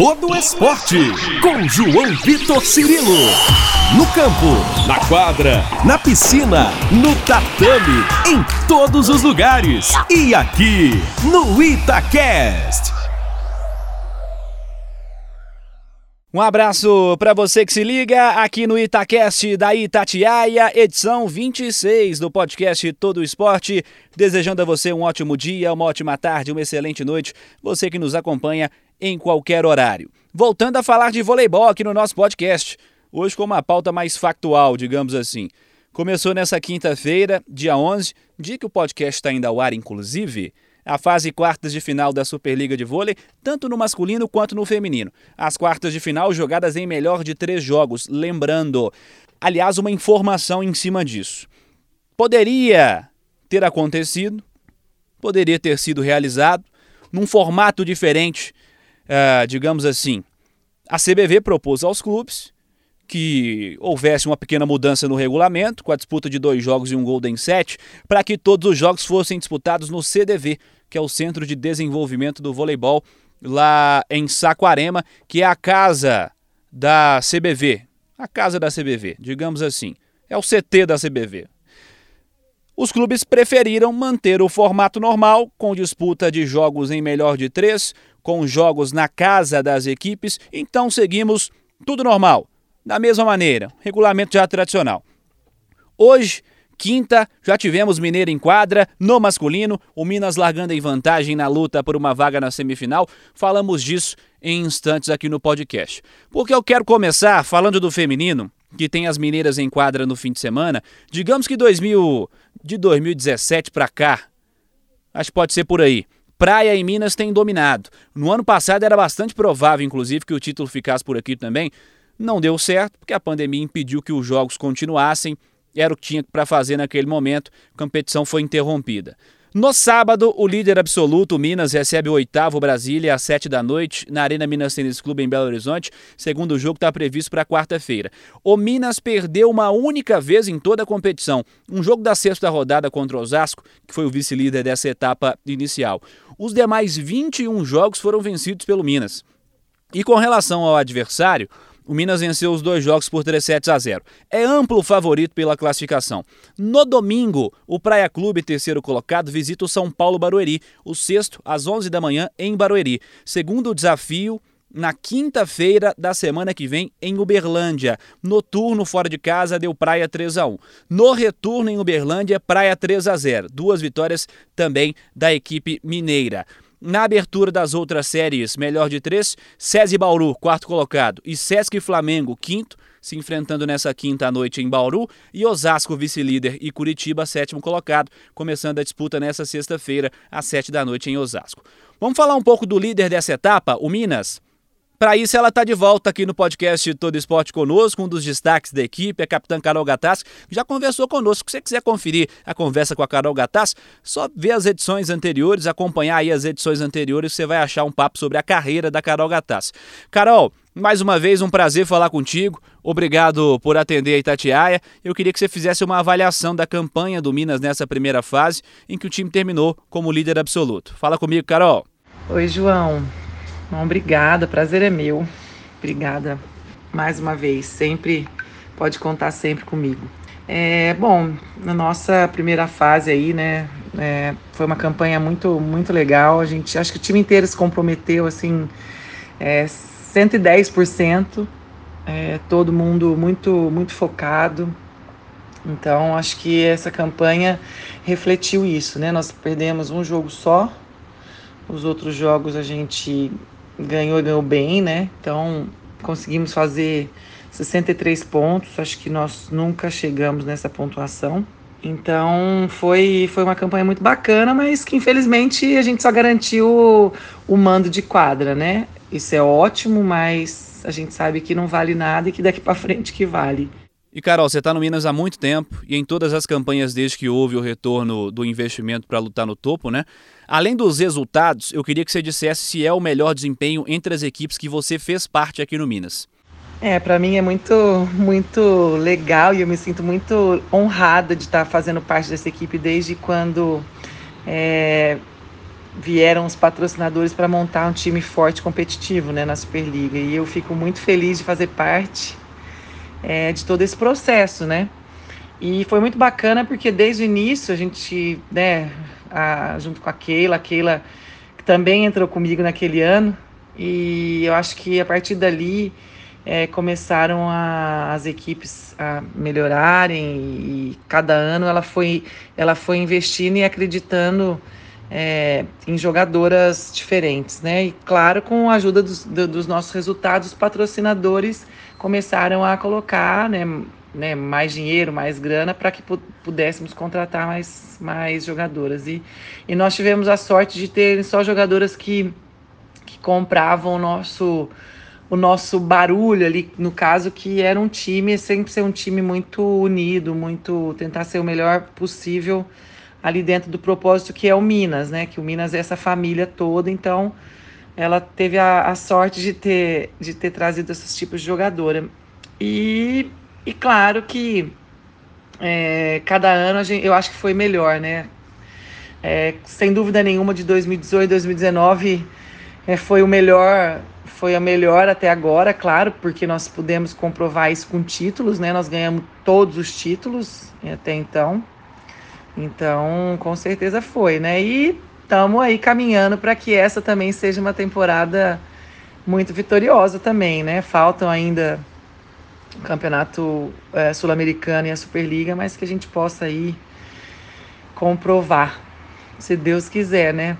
todo esporte. Com João Vitor Cirilo. No campo, na quadra, na piscina, no tatame, em todos os lugares. E aqui, no Itacast. Um abraço para você que se liga aqui no Itacast da Itatiaia, edição 26 do podcast Todo Esporte. Desejando a você um ótimo dia, uma ótima tarde, uma excelente noite. Você que nos acompanha em qualquer horário. Voltando a falar de voleibol aqui no nosso podcast. Hoje com uma pauta mais factual, digamos assim. Começou nessa quinta-feira, dia 11, dia que o podcast está indo ao ar, inclusive a fase quartas de final da Superliga de Vôlei, tanto no masculino quanto no feminino. As quartas de final jogadas em melhor de três jogos, lembrando. Aliás, uma informação em cima disso. Poderia ter acontecido, poderia ter sido realizado num formato diferente, uh, digamos assim. A CBV propôs aos clubes que houvesse uma pequena mudança no regulamento, com a disputa de dois jogos e um Golden Set, para que todos os jogos fossem disputados no CDV, que é o Centro de Desenvolvimento do Voleibol, lá em Saquarema, que é a casa da CBV. A casa da CBV, digamos assim. É o CT da CBV. Os clubes preferiram manter o formato normal, com disputa de jogos em melhor de três, com jogos na casa das equipes, então seguimos tudo normal da mesma maneira, regulamento já tradicional. Hoje, quinta, já tivemos Mineiro em quadra, no masculino, o Minas largando em vantagem na luta por uma vaga na semifinal. Falamos disso em instantes aqui no podcast. Porque eu quero começar falando do feminino, que tem as mineiras em quadra no fim de semana. Digamos que 2000, de 2017 para cá, acho que pode ser por aí. Praia e Minas têm dominado. No ano passado era bastante provável, inclusive, que o título ficasse por aqui também. Não deu certo, porque a pandemia impediu que os jogos continuassem, era o que tinha para fazer naquele momento, a competição foi interrompida. No sábado, o líder absoluto, Minas, recebe o oitavo Brasília às sete da noite na Arena Minas Tênis Clube em Belo Horizonte. Segundo jogo está previsto para quarta-feira. O Minas perdeu uma única vez em toda a competição, um jogo da sexta rodada contra o Osasco, que foi o vice-líder dessa etapa inicial. Os demais 21 jogos foram vencidos pelo Minas. E com relação ao adversário, o Minas venceu os dois jogos por 3 sets a 0. É amplo favorito pela classificação. No domingo, o Praia Clube, terceiro colocado, visita o São Paulo Barueri, o sexto às 11 da manhã em Barueri. Segundo desafio, na quinta-feira da semana que vem em Uberlândia. Noturno fora de casa deu Praia 3 a 1. No retorno em Uberlândia, Praia 3 a 0. Duas vitórias também da equipe mineira. Na abertura das outras séries, melhor de três, SESI Bauru, quarto colocado, e Sesc Flamengo, quinto, se enfrentando nessa quinta noite em Bauru, e Osasco, vice-líder, e Curitiba, sétimo colocado, começando a disputa nessa sexta-feira, às sete da noite em Osasco. Vamos falar um pouco do líder dessa etapa, o Minas. Para isso, ela está de volta aqui no podcast Todo Esporte conosco, um dos destaques da equipe, a capitã Carol Gattas, que já conversou conosco. Se você quiser conferir a conversa com a Carol Gattas, só ver as edições anteriores, acompanhar aí as edições anteriores, você vai achar um papo sobre a carreira da Carol Gattas. Carol, mais uma vez, um prazer falar contigo. Obrigado por atender a Itatiaia. Eu queria que você fizesse uma avaliação da campanha do Minas nessa primeira fase, em que o time terminou como líder absoluto. Fala comigo, Carol. Oi, João. Bom, obrigada, prazer é meu. Obrigada mais uma vez. Sempre pode contar sempre comigo. É, bom, na nossa primeira fase aí, né, é, foi uma campanha muito muito legal. A gente acho que o time inteiro se comprometeu assim, é, 110%. É, todo mundo muito muito focado. Então acho que essa campanha refletiu isso, né? Nós perdemos um jogo só. Os outros jogos a gente ganhou e ganhou bem, né? Então conseguimos fazer 63 pontos, acho que nós nunca chegamos nessa pontuação. Então foi, foi uma campanha muito bacana, mas que infelizmente a gente só garantiu o, o mando de quadra, né? Isso é ótimo, mas a gente sabe que não vale nada e que daqui para frente que vale. E Carol, você está no Minas há muito tempo e em todas as campanhas desde que houve o retorno do investimento para lutar no topo, né? Além dos resultados, eu queria que você dissesse se é o melhor desempenho entre as equipes que você fez parte aqui no Minas. É, para mim é muito, muito legal e eu me sinto muito honrada de estar fazendo parte dessa equipe desde quando é, vieram os patrocinadores para montar um time forte competitivo né, na Superliga. E eu fico muito feliz de fazer parte é, de todo esse processo, né? E foi muito bacana porque desde o início a gente, né, a, junto com a Keila, a Keila também entrou comigo naquele ano, e eu acho que a partir dali é, começaram a, as equipes a melhorarem e cada ano ela foi, ela foi investindo e acreditando é, em jogadoras diferentes, né? E claro, com a ajuda dos, do, dos nossos resultados, os patrocinadores começaram a colocar, né, né, mais dinheiro, mais grana para que pudéssemos contratar mais, mais jogadoras. E, e nós tivemos a sorte de ter só jogadoras que, que compravam o nosso o nosso barulho ali, no caso, que era um time, sempre ser um time muito unido, muito tentar ser o melhor possível ali dentro do propósito que é o Minas, né? Que o Minas é essa família toda, então ela teve a, a sorte de ter, de ter trazido esses tipos de jogadora. E, e claro que é, cada ano gente, eu acho que foi melhor, né? É, sem dúvida nenhuma, de 2018 2019 é, foi o melhor foi a melhor até agora, claro, porque nós pudemos comprovar isso com títulos, né? Nós ganhamos todos os títulos até então. Então, com certeza foi, né? E estamos aí caminhando para que essa também seja uma temporada muito vitoriosa também, né? Faltam ainda o Campeonato é, Sul-Americano e a Superliga, mas que a gente possa aí comprovar, se Deus quiser, né?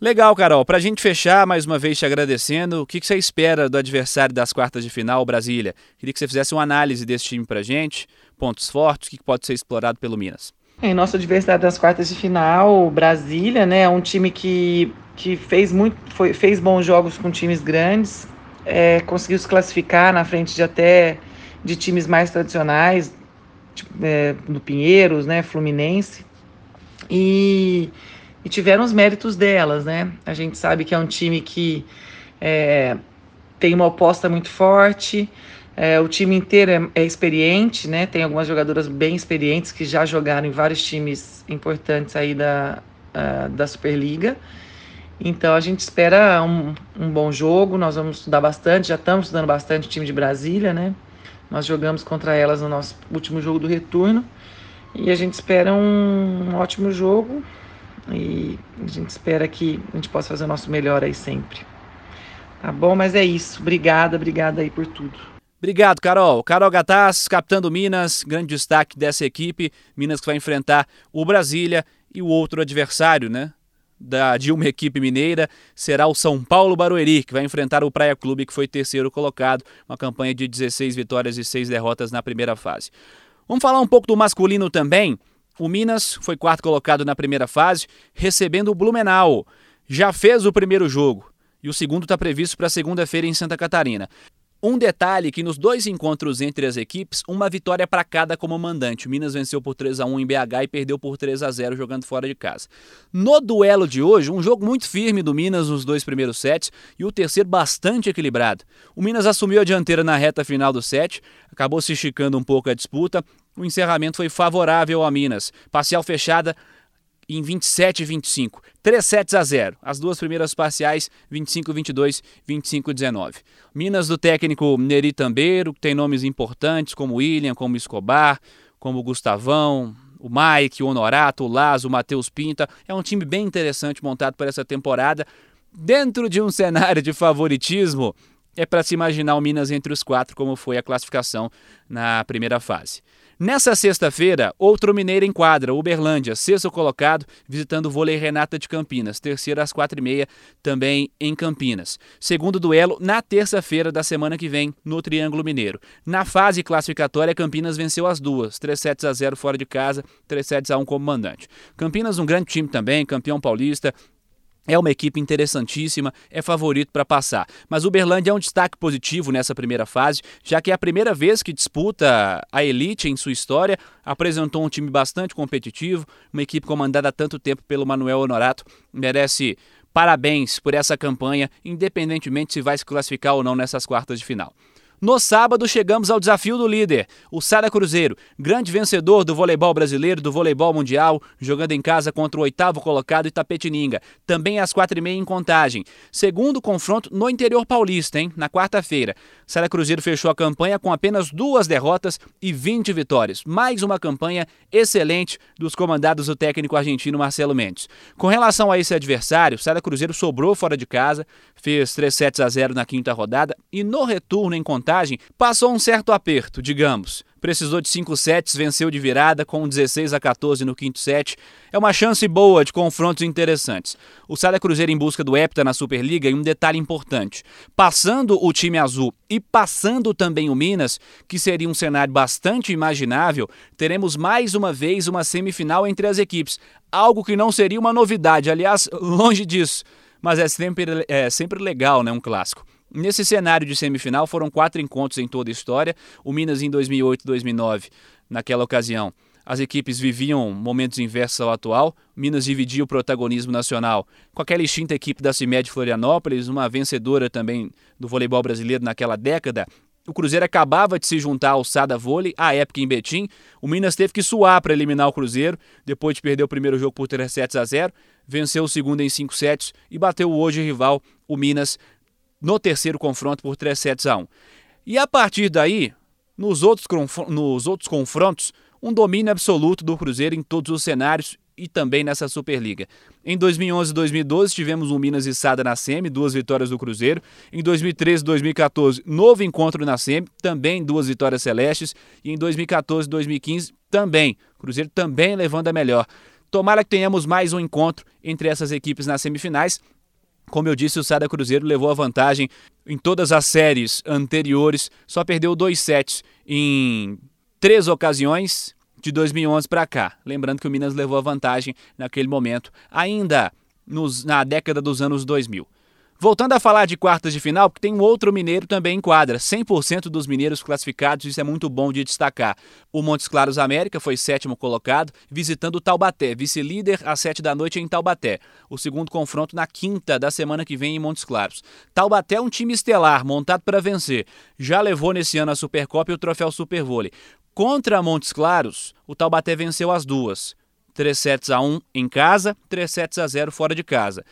Legal, Carol. Para a gente fechar, mais uma vez te agradecendo, o que, que você espera do adversário das quartas de final, Brasília? Queria que você fizesse uma análise desse time para a gente, pontos fortes, o que, que pode ser explorado pelo Minas. Em nossa adversário das quartas de final, Brasília, né, é um time que, que fez muito, foi, fez bons jogos com times grandes, é, conseguiu se classificar na frente de até de times mais tradicionais, tipo, é, do Pinheiros, né, Fluminense, e e tiveram os méritos delas, né? A gente sabe que é um time que é, tem uma oposta muito forte, é, o time inteiro é, é, experiente, né? Tem algumas jogadoras bem experientes que já jogaram em vários times importantes aí da, uh, da Superliga. Então a gente espera um, um bom jogo, nós vamos estudar bastante, já estamos estudando bastante o time de Brasília, né? Nós jogamos contra elas no nosso último jogo do retorno e a gente espera um, um ótimo jogo, e a gente espera que a gente possa fazer o nosso melhor aí sempre. Tá bom? Mas é isso. Obrigada, obrigada aí por tudo. Obrigado, Carol. Carol Gataz, capitã do Minas, grande destaque dessa equipe. Minas que vai enfrentar o Brasília e o outro adversário, né? Da, de uma equipe mineira será o São Paulo Barueri, que vai enfrentar o Praia Clube, que foi terceiro colocado, uma campanha de 16 vitórias e 6 derrotas na primeira fase. Vamos falar um pouco do masculino também. O Minas foi quarto colocado na primeira fase, recebendo o Blumenau. Já fez o primeiro jogo e o segundo está previsto para segunda-feira em Santa Catarina. Um detalhe que nos dois encontros entre as equipes, uma vitória para cada como mandante. O Minas venceu por 3 a 1 em BH e perdeu por 3 a 0 jogando fora de casa. No duelo de hoje, um jogo muito firme do Minas nos dois primeiros sets e o terceiro bastante equilibrado. O Minas assumiu a dianteira na reta final do set, acabou se esticando um pouco a disputa. O encerramento foi favorável a Minas. Parcial fechada em 27 e 25. 3 sets a 0. As duas primeiras parciais, 25 22, 25 19. Minas do técnico Neri Tambeiro, que tem nomes importantes como William, como Escobar, como Gustavão, o Mike, o Honorato, o Lazo, o Matheus Pinta. É um time bem interessante montado para essa temporada. Dentro de um cenário de favoritismo, é para se imaginar o Minas entre os quatro, como foi a classificação na primeira fase. Nessa sexta-feira, outro mineiro em quadra, Uberlândia, sexto colocado, visitando o vôlei Renata de Campinas. Terceiro às quatro e meia, também em Campinas. Segundo duelo, na terça-feira da semana que vem, no Triângulo Mineiro. Na fase classificatória, Campinas venceu as duas, 3 sets a 0 fora de casa, 3 sets a 1 como mandante. Campinas um grande time também, campeão paulista, é uma equipe interessantíssima, é favorito para passar. Mas o Uberlândia é um destaque positivo nessa primeira fase, já que é a primeira vez que disputa a elite em sua história, apresentou um time bastante competitivo, uma equipe comandada há tanto tempo pelo Manuel Honorato, merece parabéns por essa campanha, independentemente se vai se classificar ou não nessas quartas de final. No sábado, chegamos ao desafio do líder, o Sada Cruzeiro, grande vencedor do voleibol brasileiro, do voleibol mundial, jogando em casa contra o oitavo colocado Itapetininga, também às quatro e meia em contagem. Segundo confronto no interior paulista, hein? na quarta-feira. Sada Cruzeiro fechou a campanha com apenas duas derrotas e 20 vitórias. Mais uma campanha excelente dos comandados do técnico argentino Marcelo Mendes. Com relação a esse adversário, Sada Cruzeiro sobrou fora de casa, fez 3 sets a 0 na quinta rodada e no retorno em contagem contagem, passou um certo aperto, digamos. Precisou de 5 sets, venceu de virada com 16 a 14 no quinto set. É uma chance boa de confrontos interessantes. O Sada Cruzeiro em busca do hepta na Superliga e um detalhe importante. Passando o time azul e passando também o Minas, que seria um cenário bastante imaginável, teremos mais uma vez uma semifinal entre as equipes. Algo que não seria uma novidade, aliás, longe disso. Mas é sempre, é sempre legal, né? Um clássico. Nesse cenário de semifinal, foram quatro encontros em toda a história. O Minas em 2008 e 2009, naquela ocasião, as equipes viviam momentos inversos ao atual. Minas dividia o protagonismo nacional com aquela extinta equipe da CIMED Florianópolis, uma vencedora também do voleibol brasileiro naquela década. O Cruzeiro acabava de se juntar ao Sada Vôlei, à época em Betim. O Minas teve que suar para eliminar o Cruzeiro, depois de perder o primeiro jogo por 3 sets a 0. Venceu o segundo em 5 sets e bateu o hoje rival, o Minas, no terceiro confronto por 3 sets a 1. E a partir daí, nos outros, nos outros confrontos, um domínio absoluto do Cruzeiro em todos os cenários e também nessa Superliga. Em 2011 e 2012 tivemos um Minas e Sada na SEMI, duas vitórias do Cruzeiro. Em 2013 e 2014, novo encontro na SEMI, também duas vitórias celestes. E em 2014 e 2015 também, Cruzeiro também levando a melhor. Tomara que tenhamos mais um encontro entre essas equipes nas semifinais como eu disse, o Sada Cruzeiro levou a vantagem em todas as séries anteriores, só perdeu dois sets em três ocasiões de 2011 para cá. Lembrando que o Minas levou a vantagem naquele momento, ainda nos, na década dos anos 2000. Voltando a falar de quartas de final, porque tem um outro mineiro também em quadra. 100% dos mineiros classificados, isso é muito bom de destacar. O Montes Claros América foi sétimo colocado, visitando o Taubaté, vice-líder às sete da noite em Taubaté. O segundo confronto na quinta da semana que vem em Montes Claros. Taubaté é um time estelar, montado para vencer. Já levou nesse ano a Supercopa e o troféu Super Vôlei. Contra Montes Claros, o Taubaté venceu as duas. 3 sets a 1 em casa, 3 sets a 0 fora de casa.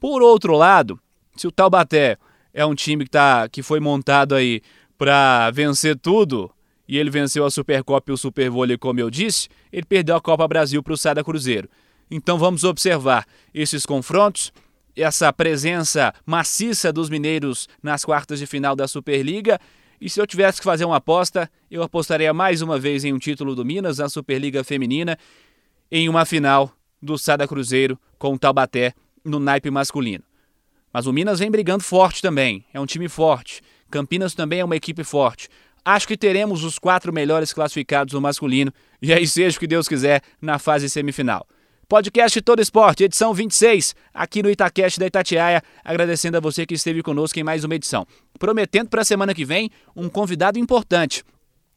Por outro lado, se o Taubaté é um time que, tá, que foi montado aí para vencer tudo, e ele venceu a Supercopa e o Super Vôlei, como eu disse, ele perdeu a Copa Brasil para o Sada Cruzeiro. Então vamos observar esses confrontos, essa presença maciça dos mineiros nas quartas de final da Superliga. E se eu tivesse que fazer uma aposta, eu apostaria mais uma vez em um título do Minas na Superliga Feminina, em uma final do Sada Cruzeiro com o Taubaté no naipe masculino. Mas o Minas vem brigando forte também. É um time forte. Campinas também é uma equipe forte. Acho que teremos os quatro melhores classificados no masculino. E aí seja o que Deus quiser na fase semifinal. Podcast Todo Esporte, edição 26, aqui no Itacast da Itatiaia, agradecendo a você que esteve conosco em mais uma edição. Prometendo para a semana que vem um convidado importante.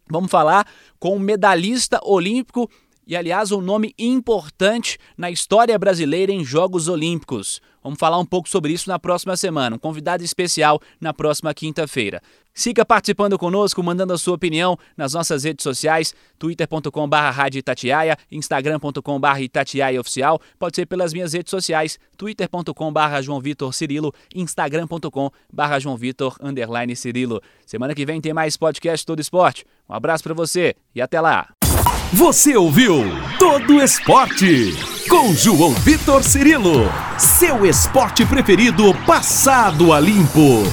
Vamos falar com um medalhista olímpico e, aliás, um nome importante na história brasileira em Jogos Olímpicos. Vamos falar um pouco sobre isso na próxima semana. Um convidado especial na próxima quinta-feira. Siga participando conosco, mandando a sua opinião nas nossas redes sociais, twitter.com.br Itatiaia, instagram.com.br Itatiaia Oficial, pode ser pelas minhas redes sociais, twitter.com.br João Vitor Cirilo, instagram.com.br João Vitor Cirilo. Semana que vem tem mais podcast Todo Esporte. Um abraço para você e até lá! Você ouviu Todo Esporte com João Vitor Cirilo, seu esporte preferido passado a limpo.